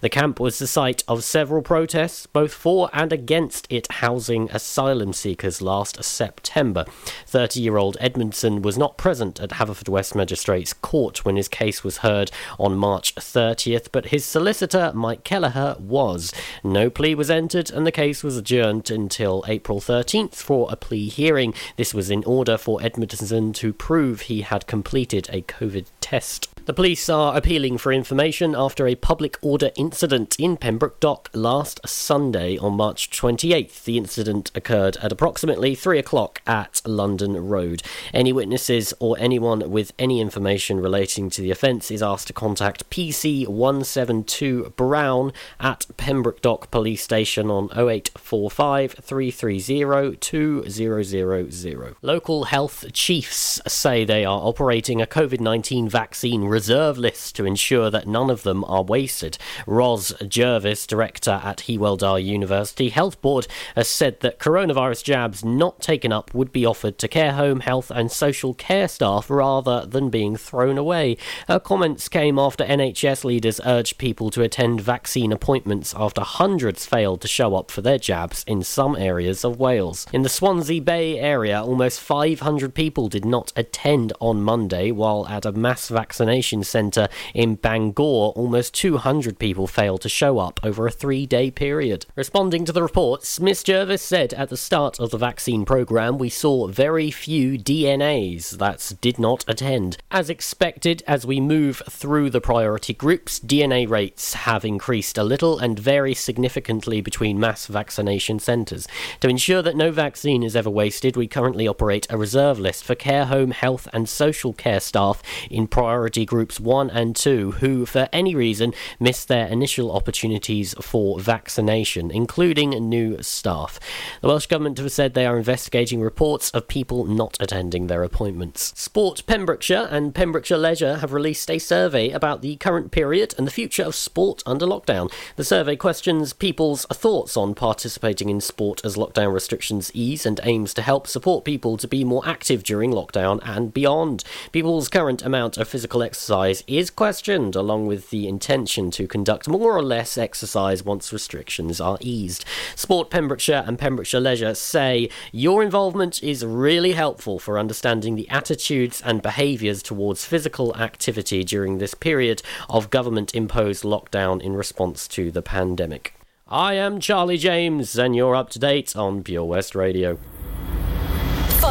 The camp was the site of several protests, both for and against it housing asylum seekers last September. 30 year old Edmondson was not present at Haverfordwest Magistrates Court when his case was heard on March 30th, but his solicitor, Mike Kelleher, was. No plea was entered, and the case was adjourned until April 13th for a plea hearing. This was in order for Edmondson to prove he had completed a COVID test. The police are appealing for information after a public order incident in Pembroke Dock last Sunday on March 28th. The incident occurred at approximately 3 o'clock at London Road. Any witnesses or anyone with any information relating to the offence is asked to contact PC 172 Brown at Pembroke Dock Police Station on 0845 330 2000. Local health chiefs say they are operating a COVID 19 vaccine reserve list to ensure that none of them are wasted. Roz Jervis, director at Hywel University Health Board, has said that coronavirus jabs not taken up would be offered to care home, health, and social care staff rather than being thrown away. Her comments came after NHS leaders urged people to attend vaccine appointments after hundreds failed to show up for their jabs in some areas of Wales. In the Swansea Bay area, almost 500 people did not attend on Monday, while at a mass vaccination centre in Bangor, almost 200 people failed to show up over a three day period. Responding to the reports, Ms. Jervis said at the start of the vaccine programme, we saw very few DNAs that did not attend. As expected, as we move through the priority groups, DNA rates have increased a little and vary significantly between mass vaccination centres. To ensure that no vaccine is ever wasted, we currently operate a reserve list for care home, health, and social care staff in priority groups 1 and 2 who, for any reason, missed their initial opportunities for vaccination, including new staff. The Welsh Government have said they are investigating reports of people not attending their appointments. Sport Pembrokeshire and Pembrokeshire Leisure have released a survey about the current period and the future of sport under lockdown. The survey questions people's thoughts on participating in sport as lockdown restrictions ease and aims to help support people to be more active during lockdown and beyond. People's current amount of physical exercise exercise is questioned, along with the intention to conduct more or less exercise once restrictions are eased. Sport Pembrokeshire and Pembrokeshire Leisure say your involvement is really helpful for understanding the attitudes and behaviours towards physical activity during this period of government imposed lockdown in response to the pandemic. I am Charlie James, and you're up to date on Pure West Radio.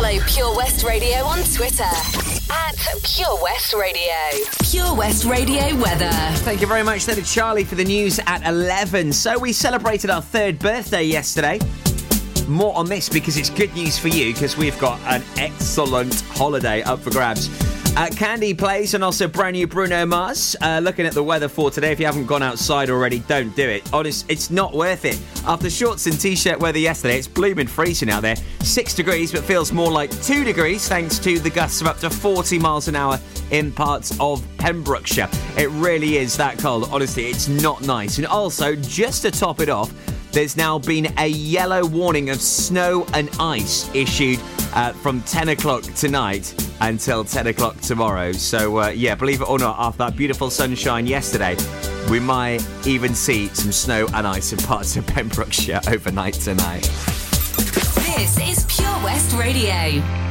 Follow Pure West Radio on Twitter at Pure West Radio. Pure West Radio weather. Thank you very much there to Charlie for the news at 11. So we celebrated our third birthday yesterday. More on this because it's good news for you because we've got an excellent holiday up for grabs. Candy plays and also brand new Bruno Mars. Uh, looking at the weather for today, if you haven't gone outside already, don't do it. Honest, it's not worth it. After shorts and t-shirt weather yesterday, it's blooming freezing out there. Six degrees, but feels more like two degrees thanks to the gusts of up to 40 miles an hour in parts of Pembrokeshire. It really is that cold. Honestly, it's not nice. And also, just to top it off, there's now been a yellow warning of snow and ice issued uh, from 10 o'clock tonight until 10 o'clock tomorrow. So, uh, yeah, believe it or not, after that beautiful sunshine yesterday, we might even see some snow and ice in parts of Pembrokeshire overnight tonight. This is Pure West Radio.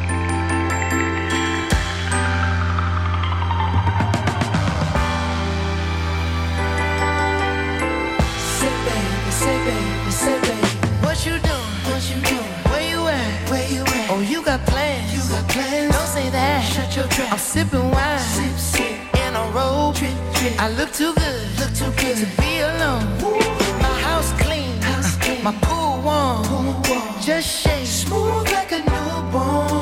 Your trap. I'm sipping wine. Sip, sip. In a robe. Trip, trip. I look too good. Look too good to be alone. My house clean. House clean. My pool warm. Pool warm. Just shake. Smooth like a newborn.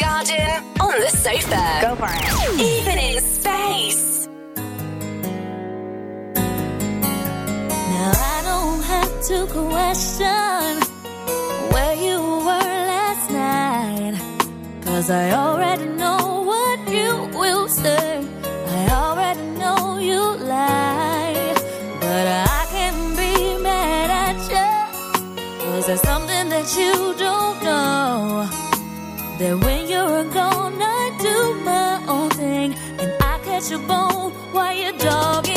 garden, on the sofa. Go for it. Even in space. Now I don't have to question where you were last night. Cause I already know what you will say. I already know you lie. But I can't be mad at you. Cause there's something that you don't know. That when you're gone, I do my own thing, and I catch a bone while you're dogging.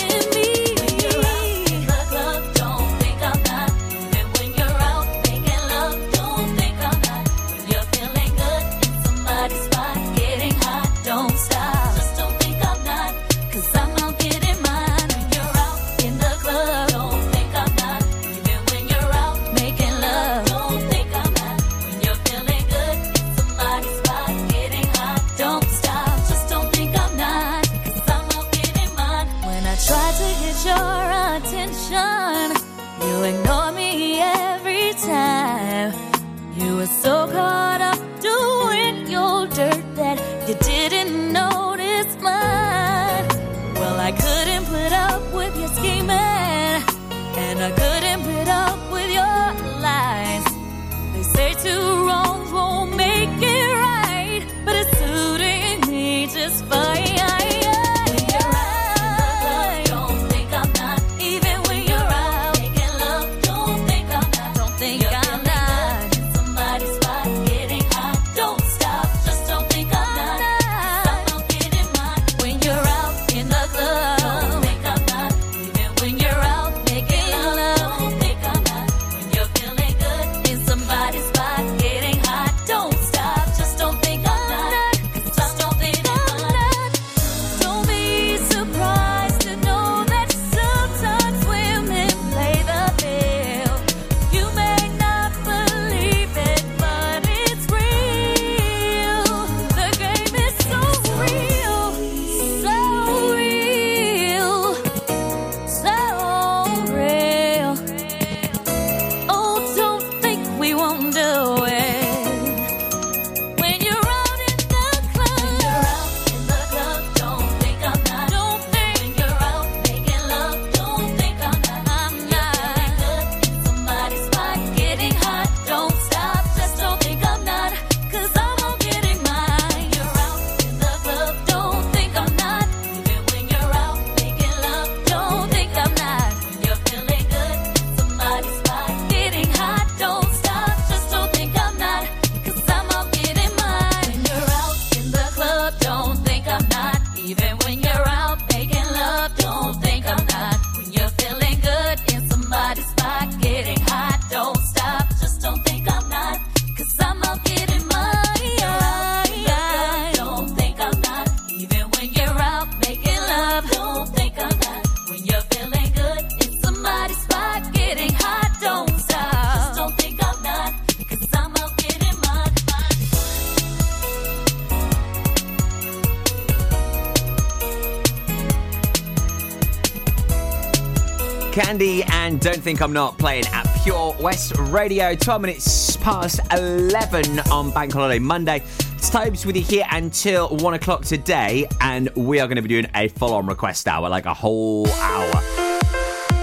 Think I'm Not playing at Pure West Radio. 12 minutes past 11 on Bank Holiday Monday. It's Tobes with you here until 1 o'clock today, and we are going to be doing a full on request hour, like a whole hour.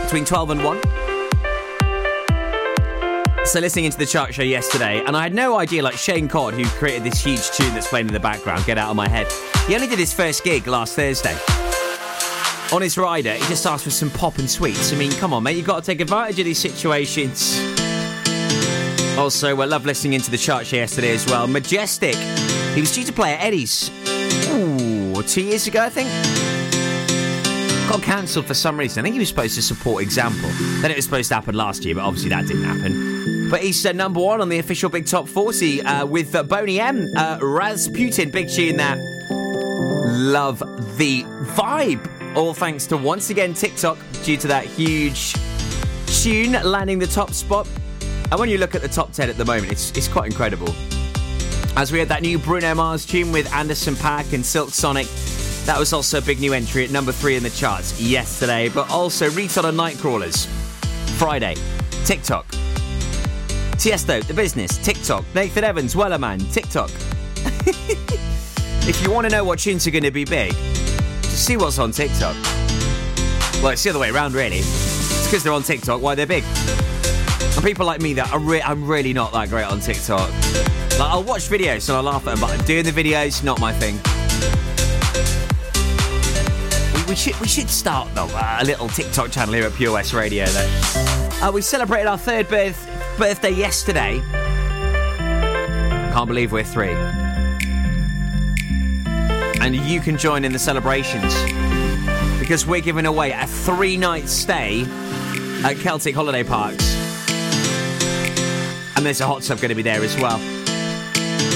Between 12 and 1. So listening into the chart show yesterday, and I had no idea, like Shane Codd, who created this huge tune that's playing in the background, Get Out of My Head. He only did his first gig last Thursday. On his rider, he just asked for some pop and sweets. I mean, come on, mate, you've got to take advantage of these situations. Also, I love listening into the chart yesterday as well. Majestic. He was due to play at Eddie's, ooh, two years ago, I think got cancelled for some reason. I think he was supposed to support Example. Then it was supposed to happen last year, but obviously that didn't happen. But he's uh, number one on the official Big Top 40 uh, with uh, Boney M. Uh, Rasputin, big tune that. Love the vibe. All thanks to once again TikTok due to that huge tune landing the top spot. And when you look at the top 10 at the moment, it's, it's quite incredible. As we had that new Bruno Mars tune with Anderson .Paak and Silk Sonic. That was also a big new entry at number three in the charts yesterday, but also Riton and Nightcrawlers. Friday, TikTok. Tiesto, The Business, TikTok. Nathan Evans, Wellerman, TikTok. if you want to know what tunes are going to be big, see what's on TikTok. Well, it's the other way around, really. It's because they're on TikTok why they're big. And people like me that are re- I'm really not that great on TikTok. Like I'll watch videos and I'll laugh at them, but doing the videos not my thing we should we should start though uh, a little TikTok channel here at Pure West Radio. Though uh, we celebrated our third birth, birthday yesterday. Can't believe we're three, and you can join in the celebrations. Because we're giving away a three-night stay at Celtic Holiday Parks, and there's a hot tub going to be there as well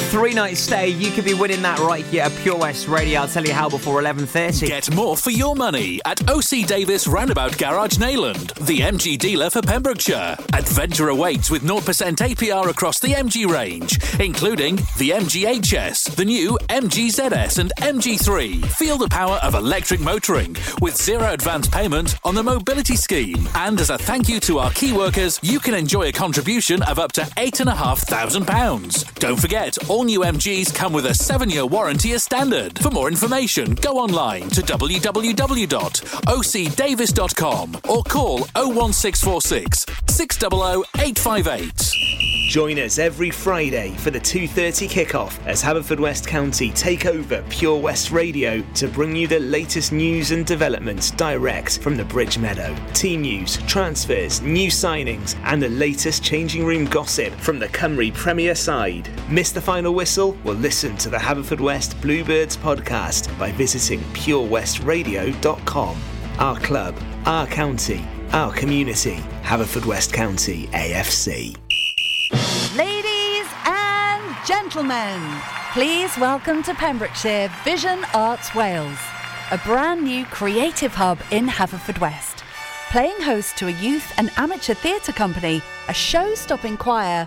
three night stay, you could be winning that right here at Pure West Radio. I'll tell you how before 11.30. Get more for your money at OC Davis Roundabout Garage Neyland, the MG dealer for Pembrokeshire. Adventure awaits with 0% APR across the MG range, including the MGHS, the new MGZS and MG3. Feel the power of electric motoring with zero advance payment on the mobility scheme. And as a thank you to our key workers, you can enjoy a contribution of up to £8,500. Don't forget, all new MGs come with a seven year warranty as standard. For more information, go online to www.ocdavis.com or call 01646 600 858. Join us every Friday for the 2:30 kickoff as Haverfordwest County take over Pure West Radio to bring you the latest news and developments direct from the Bridge Meadow. Team news, transfers, new signings, and the latest changing room gossip from the Cymru Premier side. Miss the final whistle? Well, listen to the Haverfordwest Bluebirds podcast by visiting purewestradio.com. Our club, our county, our community. Haverfordwest County AFC. Ladies and gentlemen, please welcome to Pembrokeshire Vision Arts Wales, a brand new creative hub in Haverfordwest. Playing host to a youth and amateur theatre company, a show stopping choir,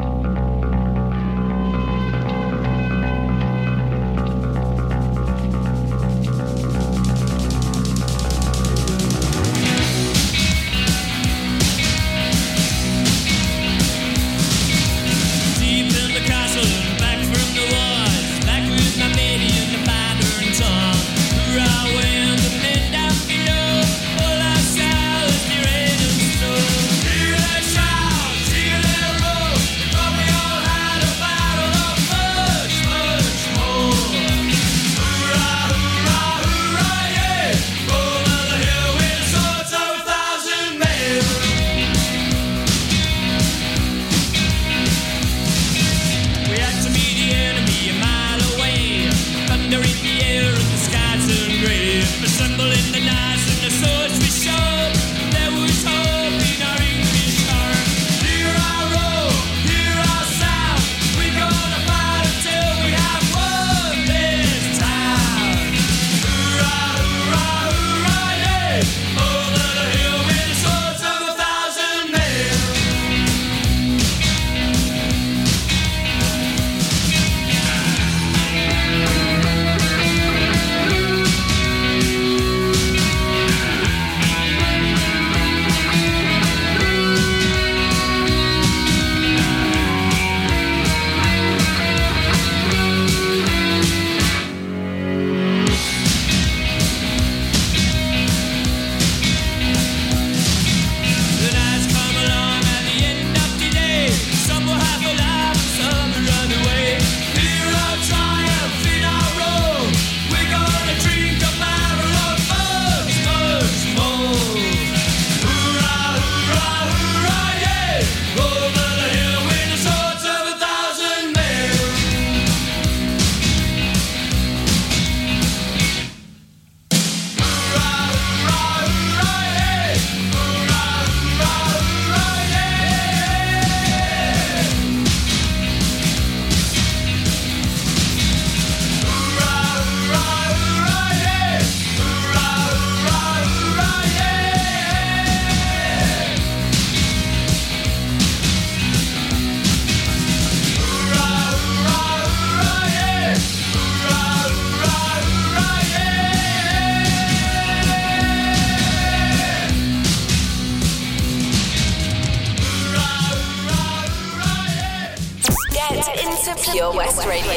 Pure West Radio.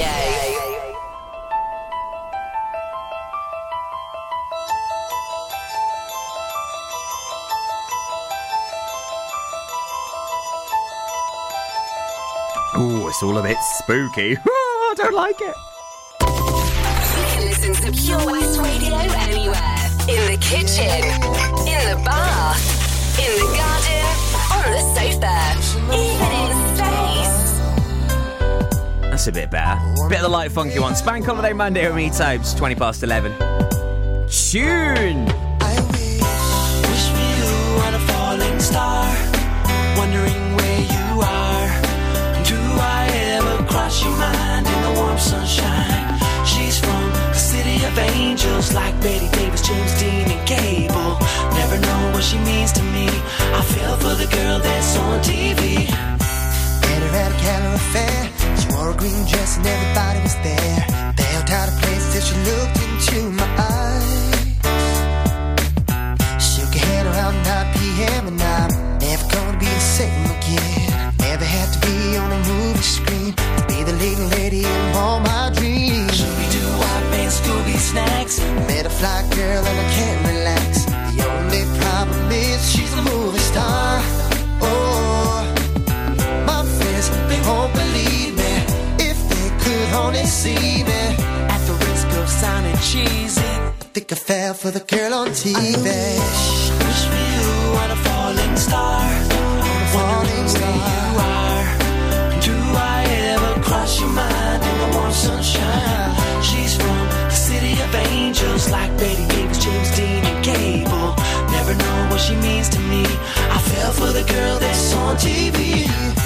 Ooh, it's all a bit spooky. I don't like it. You can listen to Pure West Radio anywhere. In the kitchen, in the bath, in the garden, on the sofa, even in. That's a bit better. Bit of the light funky one. Spank Holiday Monday with me, Tobes, 20 past 11. Tune! I wish, wish for you on a falling star, wondering where you are. Do I ever cross your mind in the warm sunshine? She's from the city of angels, like Betty Davis, James Dean, and Gable. Never know what she means to me. I fell for the girl that's on TV. Met her at a gala affair. She wore a green dress and everybody was there. They held out a place till she looked into my eyes. Shook her head around 9 p.m. and I'm never gonna be the same again. Never had to be on a movie screen to be the leading lady in all my dreams. Should Scooby Doo, white band, Scooby snacks. Met a fly cheesy, think I fell for the girl on TV. I wish, wish for you on a falling star. Wondering where you are. Do I ever cross your mind in the warm sunshine? She's from the city of angels, like Betty Davis, James Dean, and Gable. Never know what she means to me. I fell for the girl that's on TV.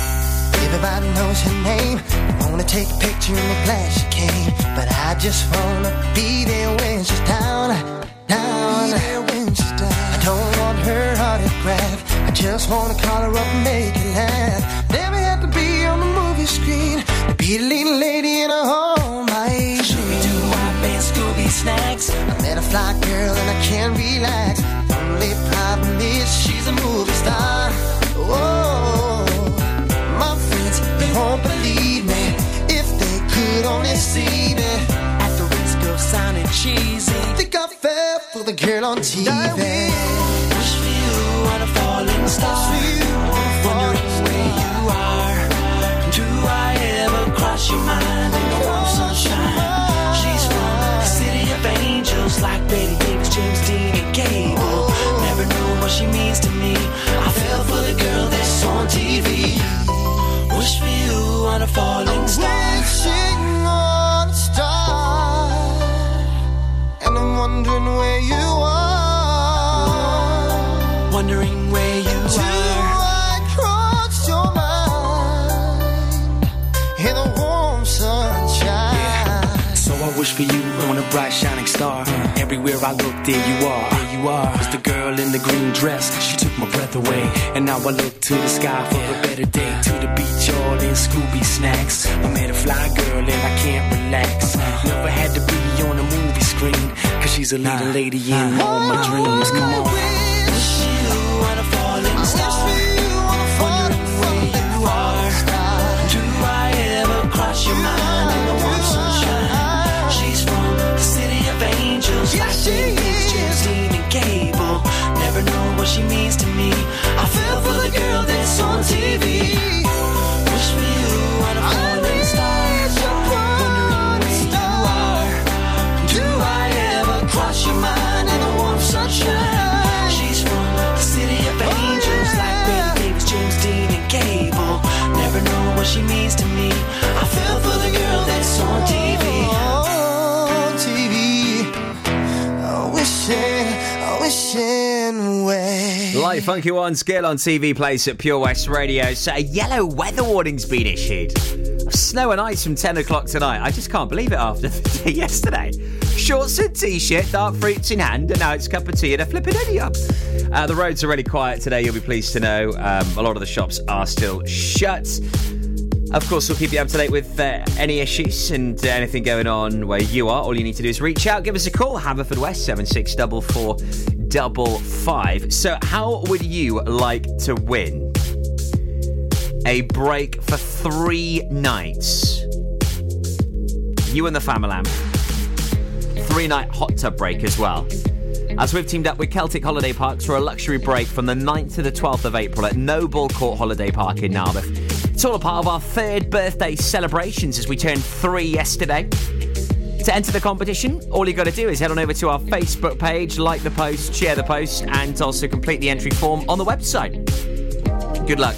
Everybody knows her name. I wanna take a picture in the glass she came. But I just wanna be there when she's down, down. Be there when she's down. I don't want her autograph. I just wanna call her up and make her laugh. Never had to be on the movie screen. To be the leading lady in a home. My Scooby Doo, band, Scooby snacks. I met a fly girl and I can't relax. Only problem is she's a movie star. Oh, they won't believe me if they could only see me. At the risk of sounding cheesy, think I fell for the girl on TV. Wish for you on a falling star. Wondering where you are. Do I ever cross your mind bright shining star. Everywhere I look, there you are. There you are. It's the girl in the green dress. She took my breath away. And now I look to the sky for a better day. To the beach, all in Scooby snacks. I met a fly girl and I can't relax. Never had to be on a movie screen. Cause she's a leading lady in all my dreams. Come on. She means to me. I fell for the girl that's on TV. On TV. Oh, wishing, oh, wishing away. Light funky one, skill on TV plays at Pure West Radio. So a yellow weather warning's been issued. Snow and ice from 10 o'clock tonight. I just can't believe it after the day yesterday. Shorts and t-shirt, dark fruits in hand, and now it's a cup of tea and a flipping idiot. Uh, the roads are really quiet today, you'll be pleased to know. Um, a lot of the shops are still shut. Of course, we'll keep you up to date with uh, any issues and uh, anything going on where you are. All you need to do is reach out, give us a call, Haverford West, 764455. So, how would you like to win? a break for three nights. You and the family. Three night hot tub break as well. As we've teamed up with Celtic Holiday Parks for a luxury break from the 9th to the 12th of April at Noble Court Holiday Park in Narberth. It's all a part of our third birthday celebrations as we turned three yesterday. To enter the competition, all you got to do is head on over to our Facebook page, like the post, share the post, and also complete the entry form on the website. Good luck.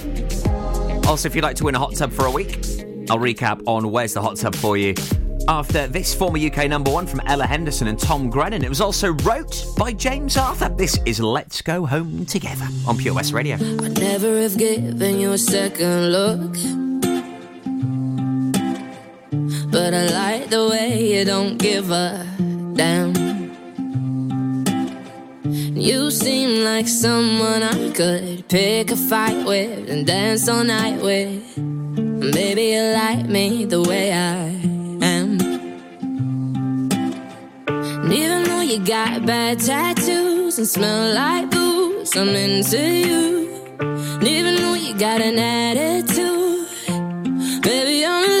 Also, if you'd like to win a hot tub for a week, I'll recap on Where's the Hot Tub for you. After this former UK number one from Ella Henderson and Tom Grennan, it was also wrote by James Arthur. This is Let's Go Home Together on Pure West Radio. I'd never have given you a second look. But I like the way you don't give a damn. You seem like someone I could pick a fight with and dance all night with. Maybe you like me the way I And even though you got bad tattoos and smell like booze, I'm into you. And even though you got an attitude, baby, I'm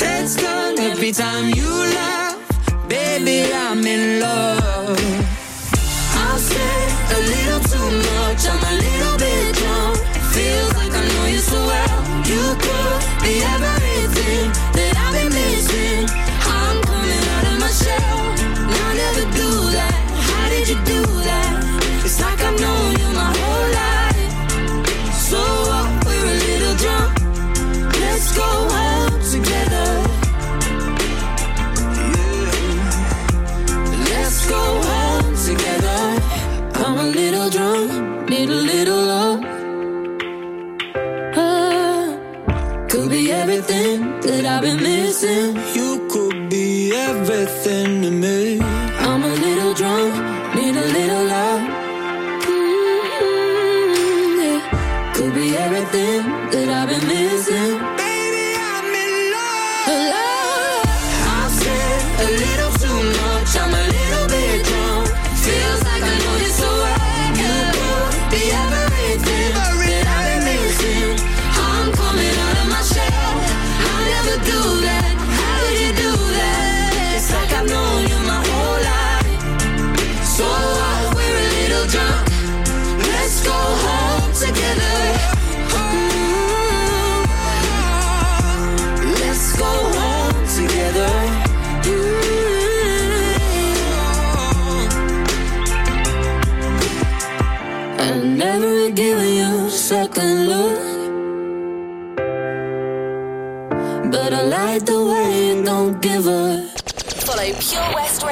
Head's done every time you laugh. Baby, I'm in love. I'll say a little too much. I'm a little bit drunk. Feels like I know you so well. You could be everything I've been missing. You could be everything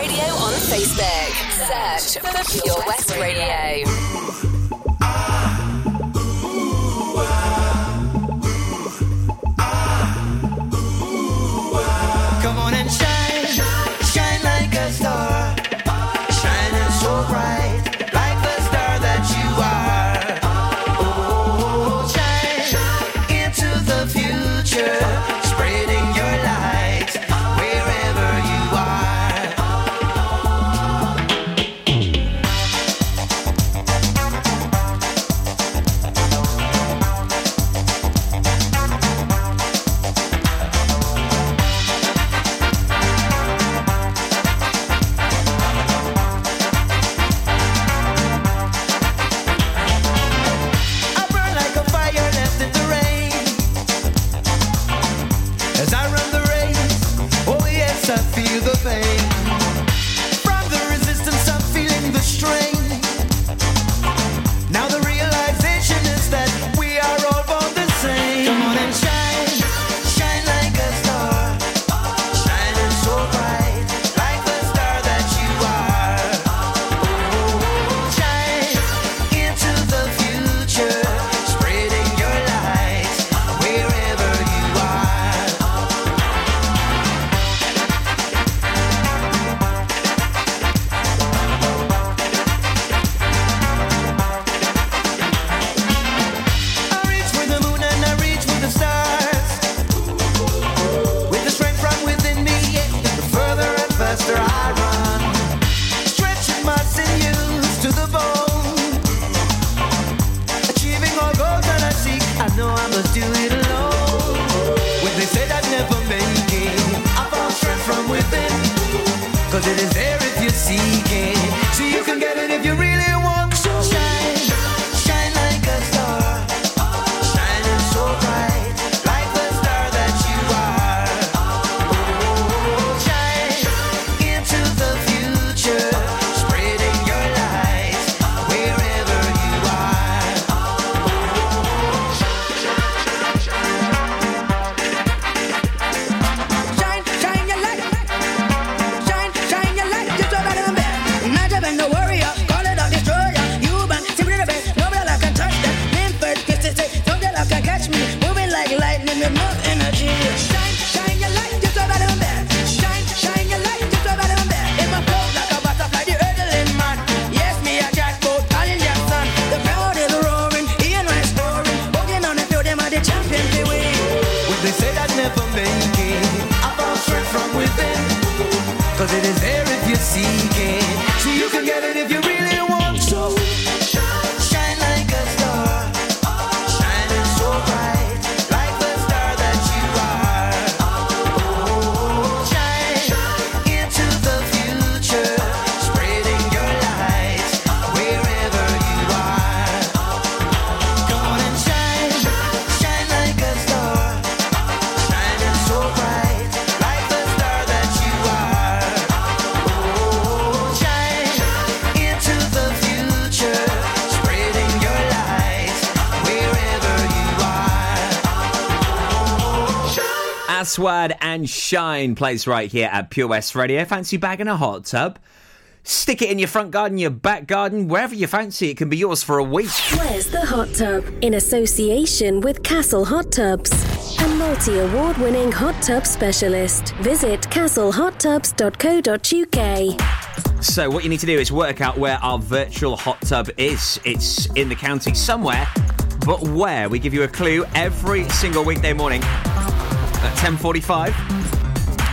Radio on Facebook. Search for Pure West Radio. Aswad and Shine plays right here at Pure West Radio. Fancy bagging a hot tub? Stick it in your front garden, your back garden, wherever you fancy. It can be yours for a week. Where's the hot tub? In association with Castle Hot Tubs, a multi award winning hot tub specialist. Visit castlehottubs.co.uk. So, what you need to do is work out where our virtual hot tub is. It's in the county somewhere, but where? We give you a clue every single weekday morning at 10:45.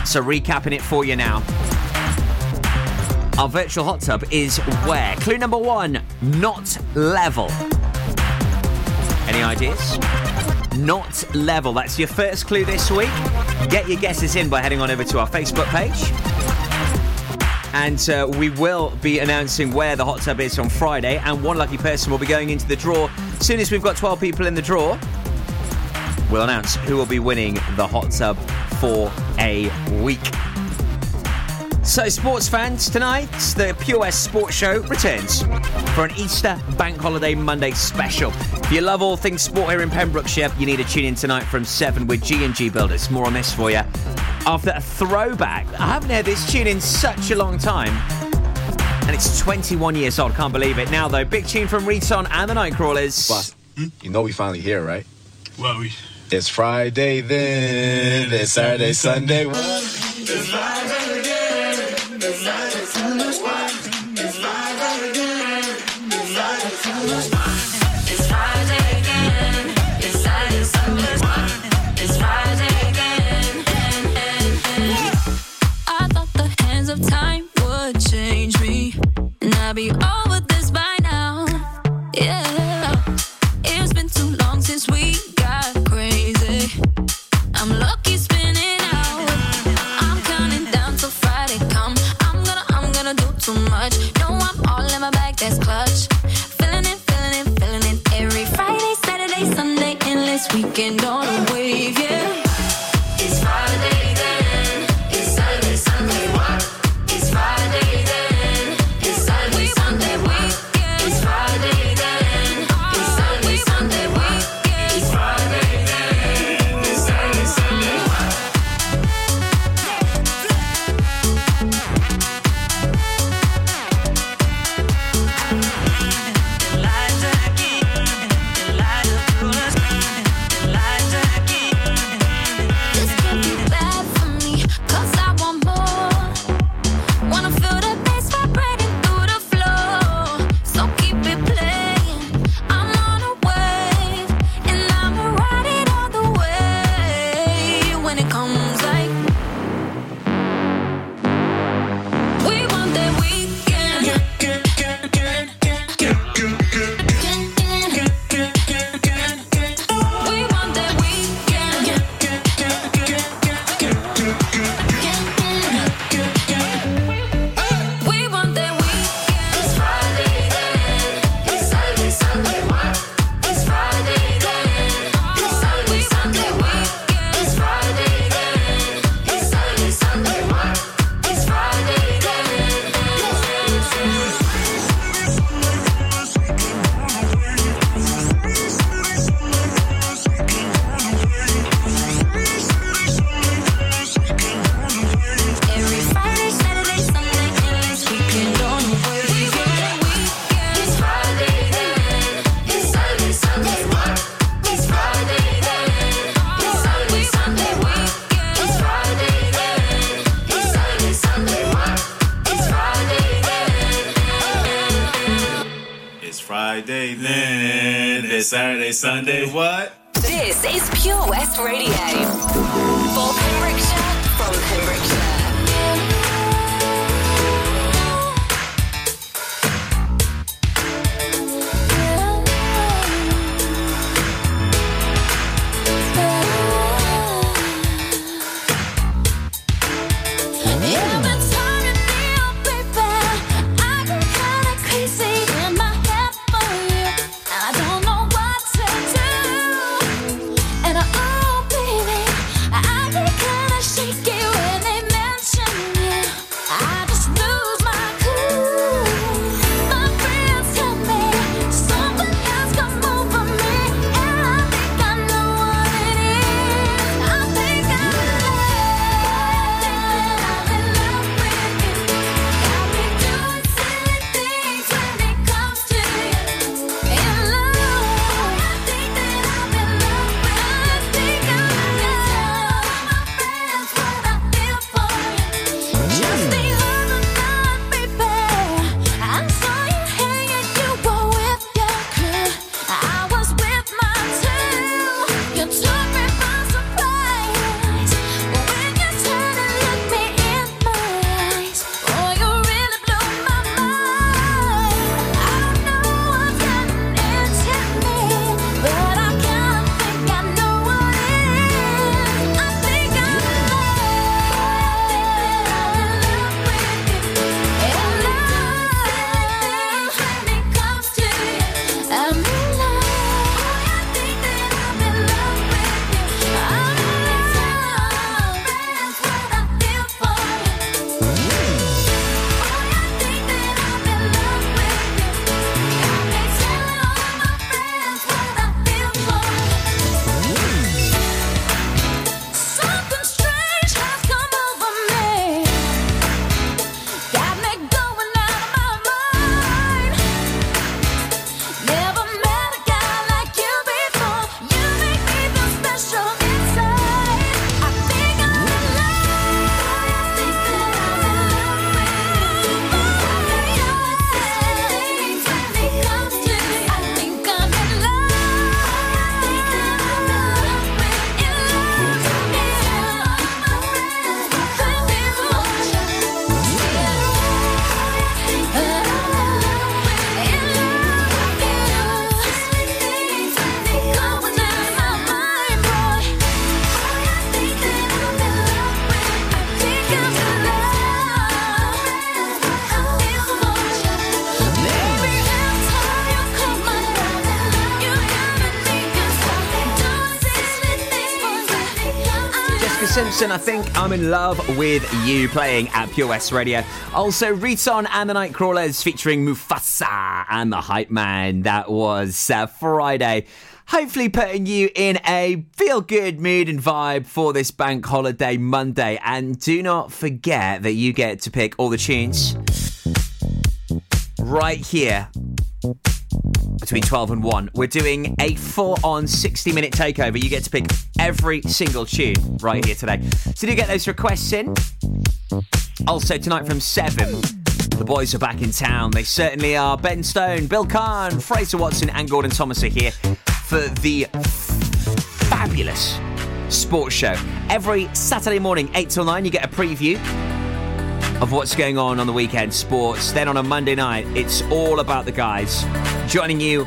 So, recapping it for you now. Our virtual hot tub is where? Clue number one: not level. Any ideas? Not level. That's your first clue this week. Get your guesses in by heading on over to our Facebook page. And uh, we will be announcing where the hot tub is on Friday, and one lucky person will be going into the draw. As soon as we've got 12 people in the draw, we'll announce who will be winning the hot tub for a week. So, sports fans, tonight the Pure West Sports Show returns for an Easter Bank Holiday Monday special. If you love all things sport here in Pembrokeshire, you need to tune in tonight from 7 with G&G Builders. More on this for you. After a throwback, I haven't heard this tune in such a long time. And it's 21 years old, can't believe it. Now, though, big tune from Riton and the Nightcrawlers. Boss, you know we finally here, right? Well, we. It's Friday then. It's Saturday, Sunday. It's Simpson, I think I'm in love with you playing at Pure West Radio. Also, Riton and the Nightcrawlers featuring Mufasa and the Hype Man. That was uh, Friday. Hopefully, putting you in a feel good mood and vibe for this bank holiday Monday. And do not forget that you get to pick all the tunes right here between mm. 12 and 1. We're doing a full on 60 minute takeover. You get to pick every single tune right here today. So do get those requests in. Also, tonight from 7, the boys are back in town. They certainly are. Ben Stone, Bill Kahn, Fraser Watson, and Gordon Thomas are here for the fabulous sports show. Every Saturday morning, 8 till 9, you get a preview of what's going on on the weekend sports. Then on a Monday night, it's all about the guys. Joining you,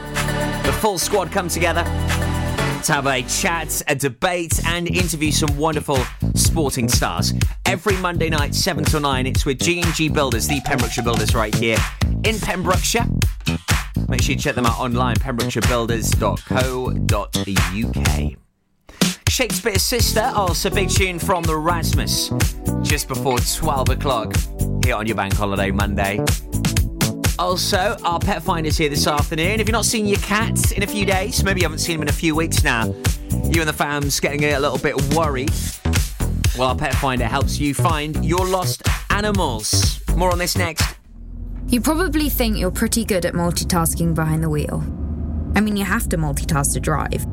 the full squad come together to have a chat, a debate, and interview some wonderful sporting stars. Every Monday night, 7 to 9, it's with G&G Builders, the Pembrokeshire Builders right here in Pembrokeshire. Make sure you check them out online, pembrokeshirebuilders.co.uk. Shakespeare's Sister, also big tune from the Rasmus, just before 12 o'clock here on your bank holiday Monday. Also, our pet finder's here this afternoon. If you're not seeing your cat in a few days, maybe you haven't seen him in a few weeks now, you and the fam's getting a little bit worried. Well, our pet finder helps you find your lost animals. More on this next. You probably think you're pretty good at multitasking behind the wheel. I mean, you have to multitask to drive.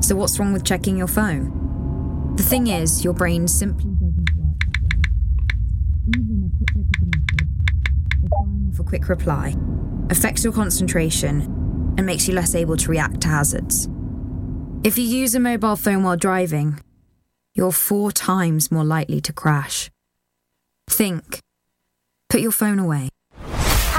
So, what's wrong with checking your phone? The thing is, your brain simply doesn't work. Even a quick look at a message, or quick reply, affects your concentration and makes you less able to react to hazards. If you use a mobile phone while driving, you're four times more likely to crash. Think. Put your phone away.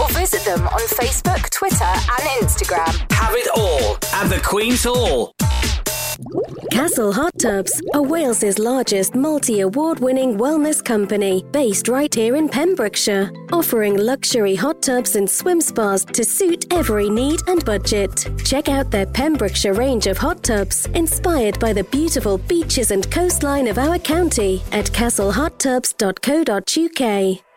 or visit them on Facebook, Twitter, and Instagram. Have it all at the Queen's Hall. Castle Hot Tubs are Wales's largest multi award winning wellness company based right here in Pembrokeshire, offering luxury hot tubs and swim spas to suit every need and budget. Check out their Pembrokeshire range of hot tubs inspired by the beautiful beaches and coastline of our county at castlehottubs.co.uk.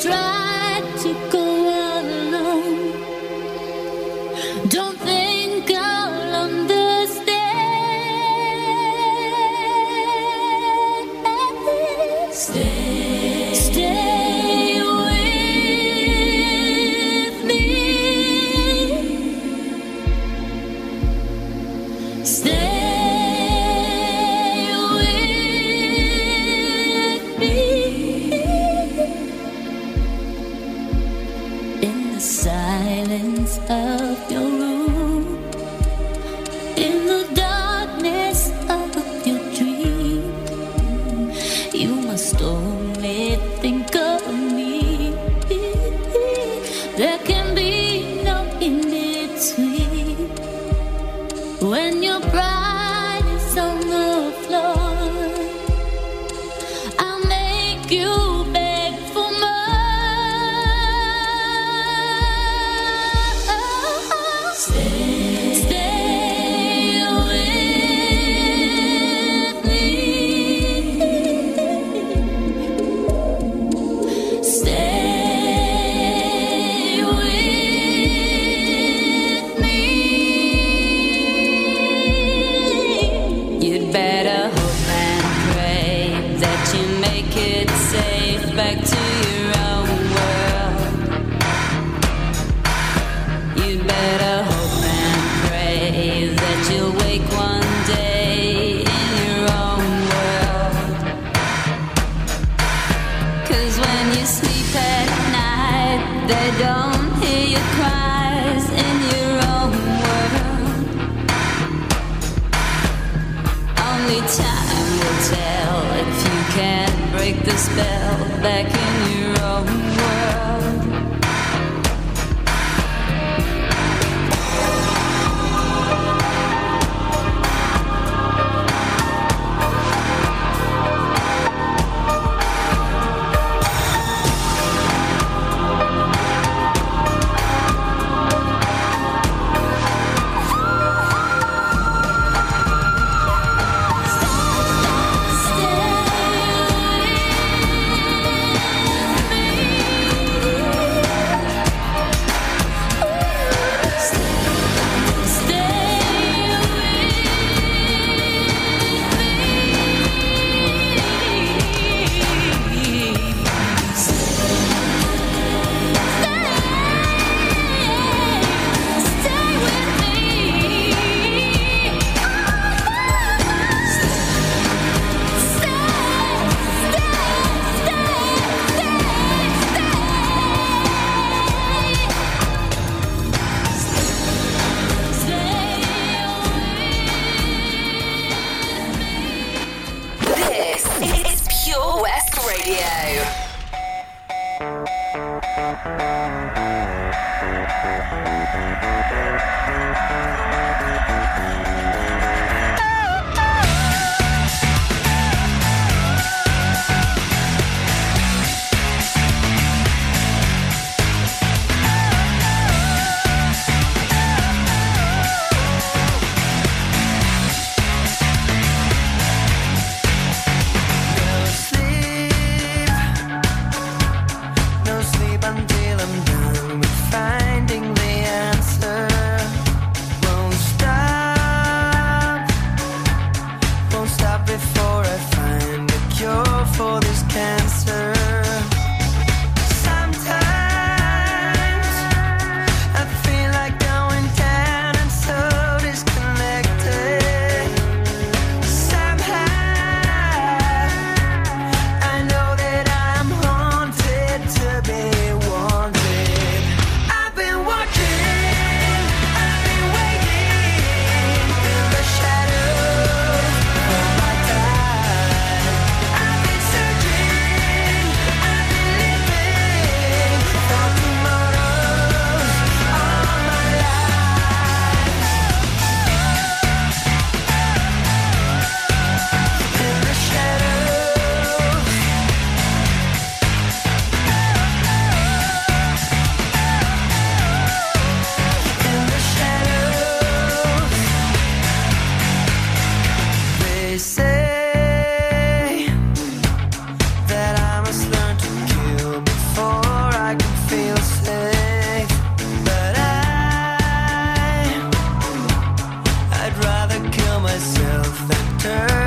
try spell No myself that turn.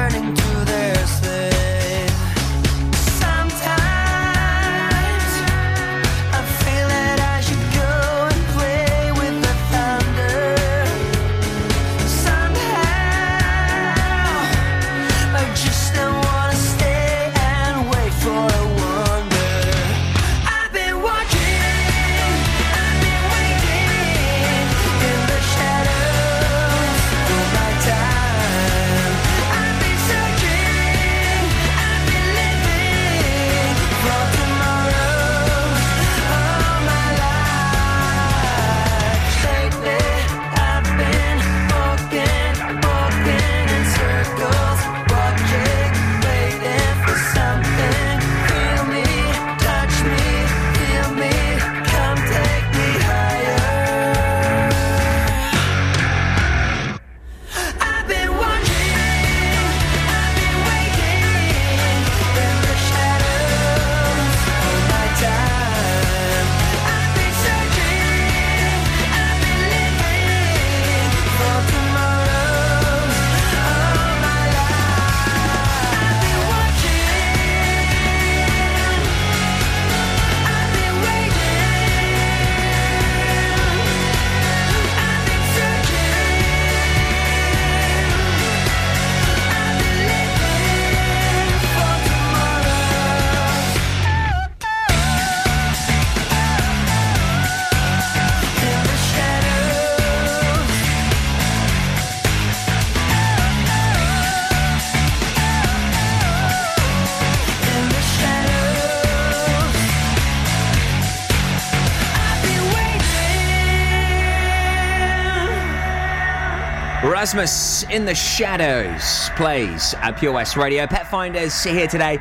the Rasmus in the Shadows plays at Pure West Radio. Pet Finders here today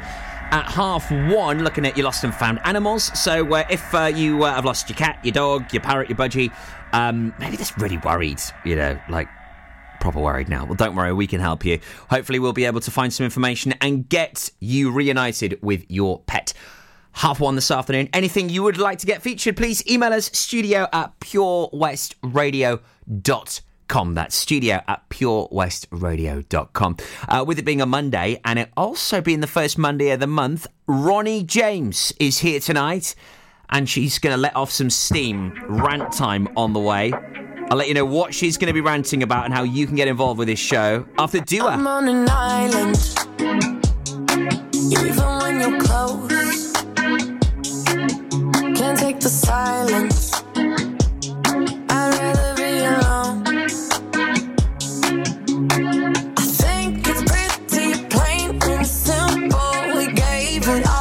at half one, looking at your lost and found animals. So uh, if uh, you uh, have lost your cat, your dog, your parrot, your budgie, um, maybe just really worried, you know, like proper worried now. Well, don't worry, we can help you. Hopefully, we'll be able to find some information and get you reunited with your pet. Half one this afternoon. Anything you would like to get featured, please email us studio at purewestradio.com purewestradio.com. That's studio at purewestradio.com. Uh, with it being a Monday and it also being the first Monday of the month, Ronnie James is here tonight and she's going to let off some steam. Rant time on the way. I'll let you know what she's going to be ranting about and how you can get involved with this show after Dua. I'm on an island, even when you're close. Can't take the silence. even I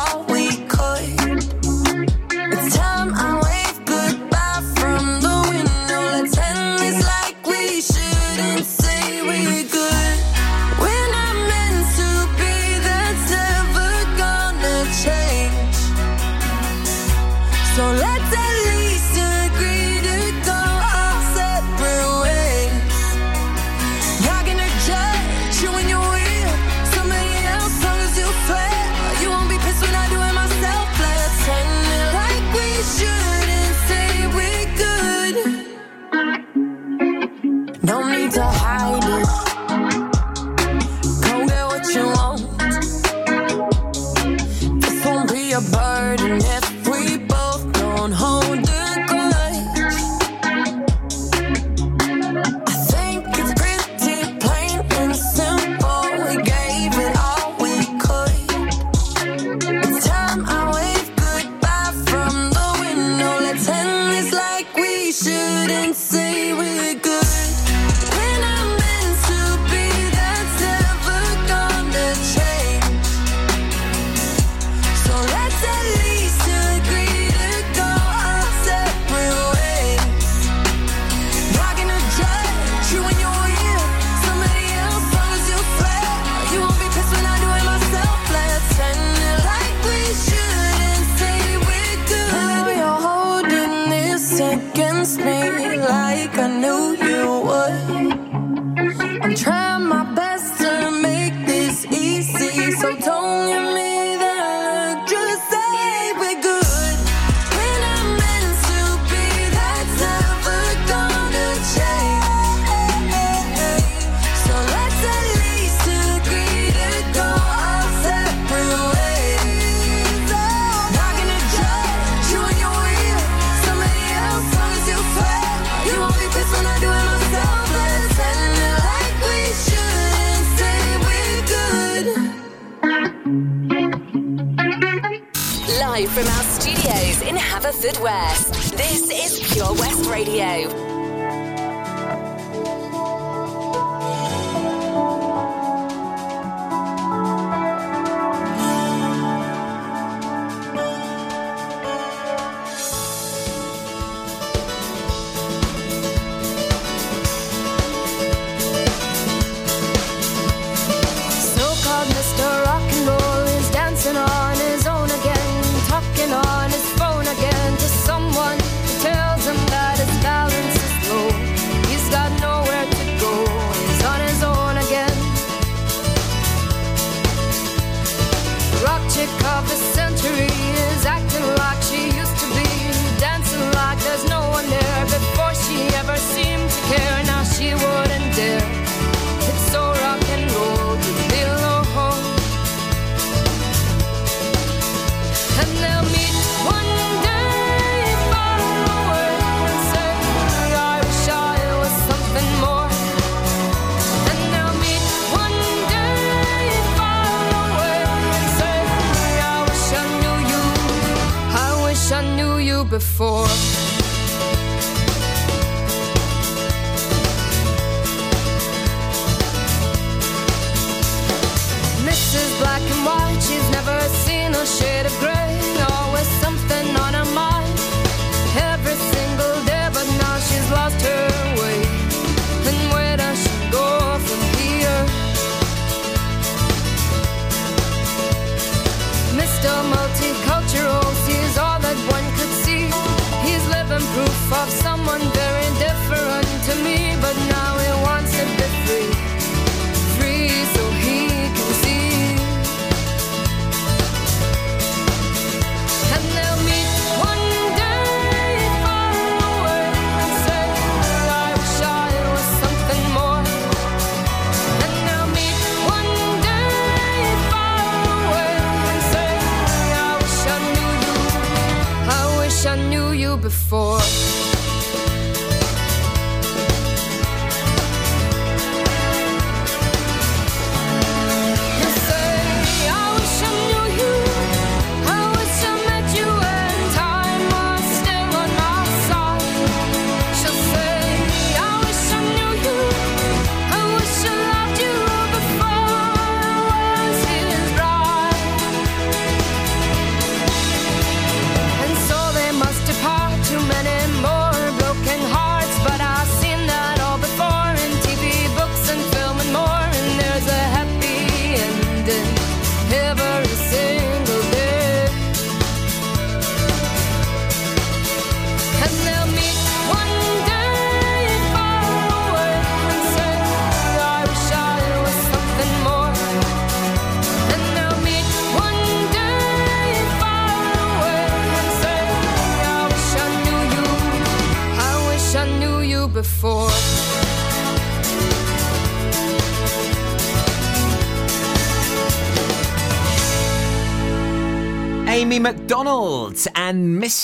before.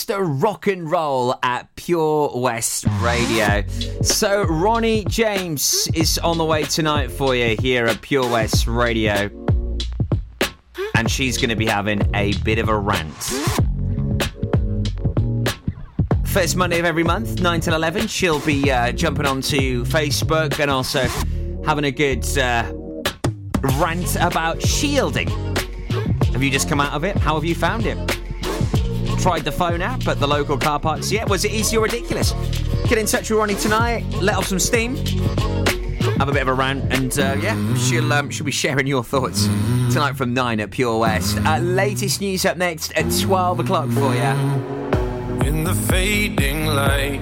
Mr. Rock and Roll at Pure West Radio. So, Ronnie James is on the way tonight for you here at Pure West Radio. And she's going to be having a bit of a rant. First Monday of every month, 9 till 11, she'll be uh, jumping onto Facebook and also having a good uh, rant about shielding. Have you just come out of it? How have you found it? Tried the phone app at the local car parks yet? Was it easy or ridiculous? Get in touch with Ronnie tonight, let off some steam, have a bit of a rant, and uh, yeah, she'll um, she'll be sharing your thoughts tonight from nine at Pure West. Uh, latest news up next at twelve o'clock for you. In the fading light,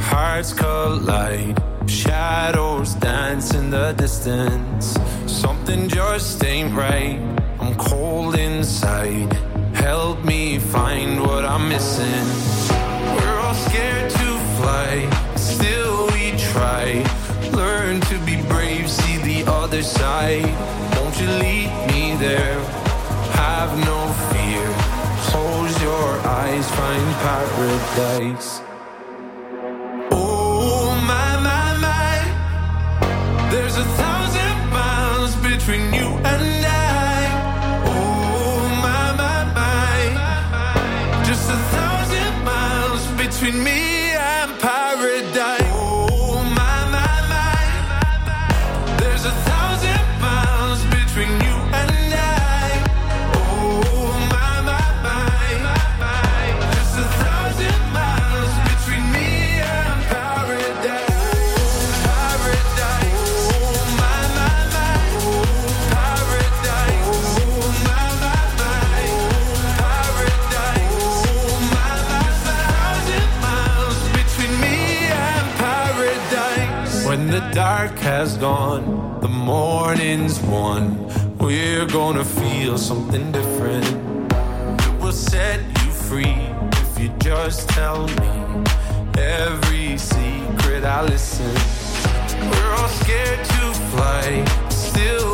hearts collide. Shadows dance in the distance. Something just ain't right. I'm cold inside. Help me find what I'm missing. We're all scared to fly, still we try. Learn to be brave, see the other side. Won't you lead me there? Have no fear. Close your eyes, find paradise. Oh my my my, there's a thousand miles between you and between me has gone, the morning's won. We're gonna feel something different. It will set you free if you just tell me every secret I listen. We're all scared to fly, still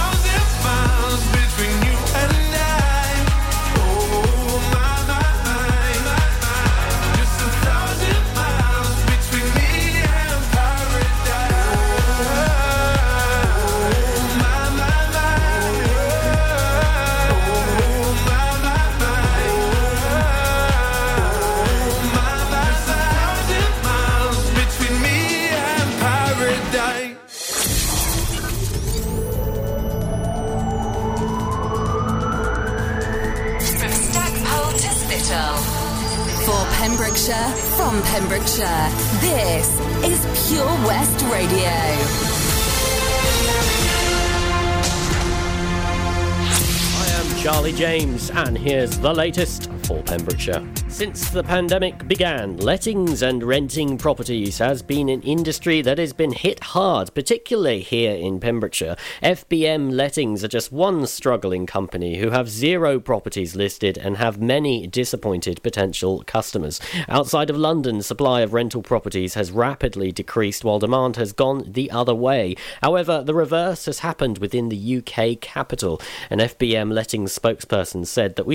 Pembrokeshire, from Pembrokeshire, this is Pure West Radio. I am Charlie James, and here's the latest for Pembrokeshire. Since the pandemic began, lettings and renting properties has been an industry that has been hit hard, particularly here in Pembrokeshire. FBM Lettings are just one struggling company who have zero properties listed and have many disappointed potential customers. Outside of London, supply of rental properties has rapidly decreased while demand has gone the other way. However, the reverse has happened within the UK capital. An FBM Lettings spokesperson said that we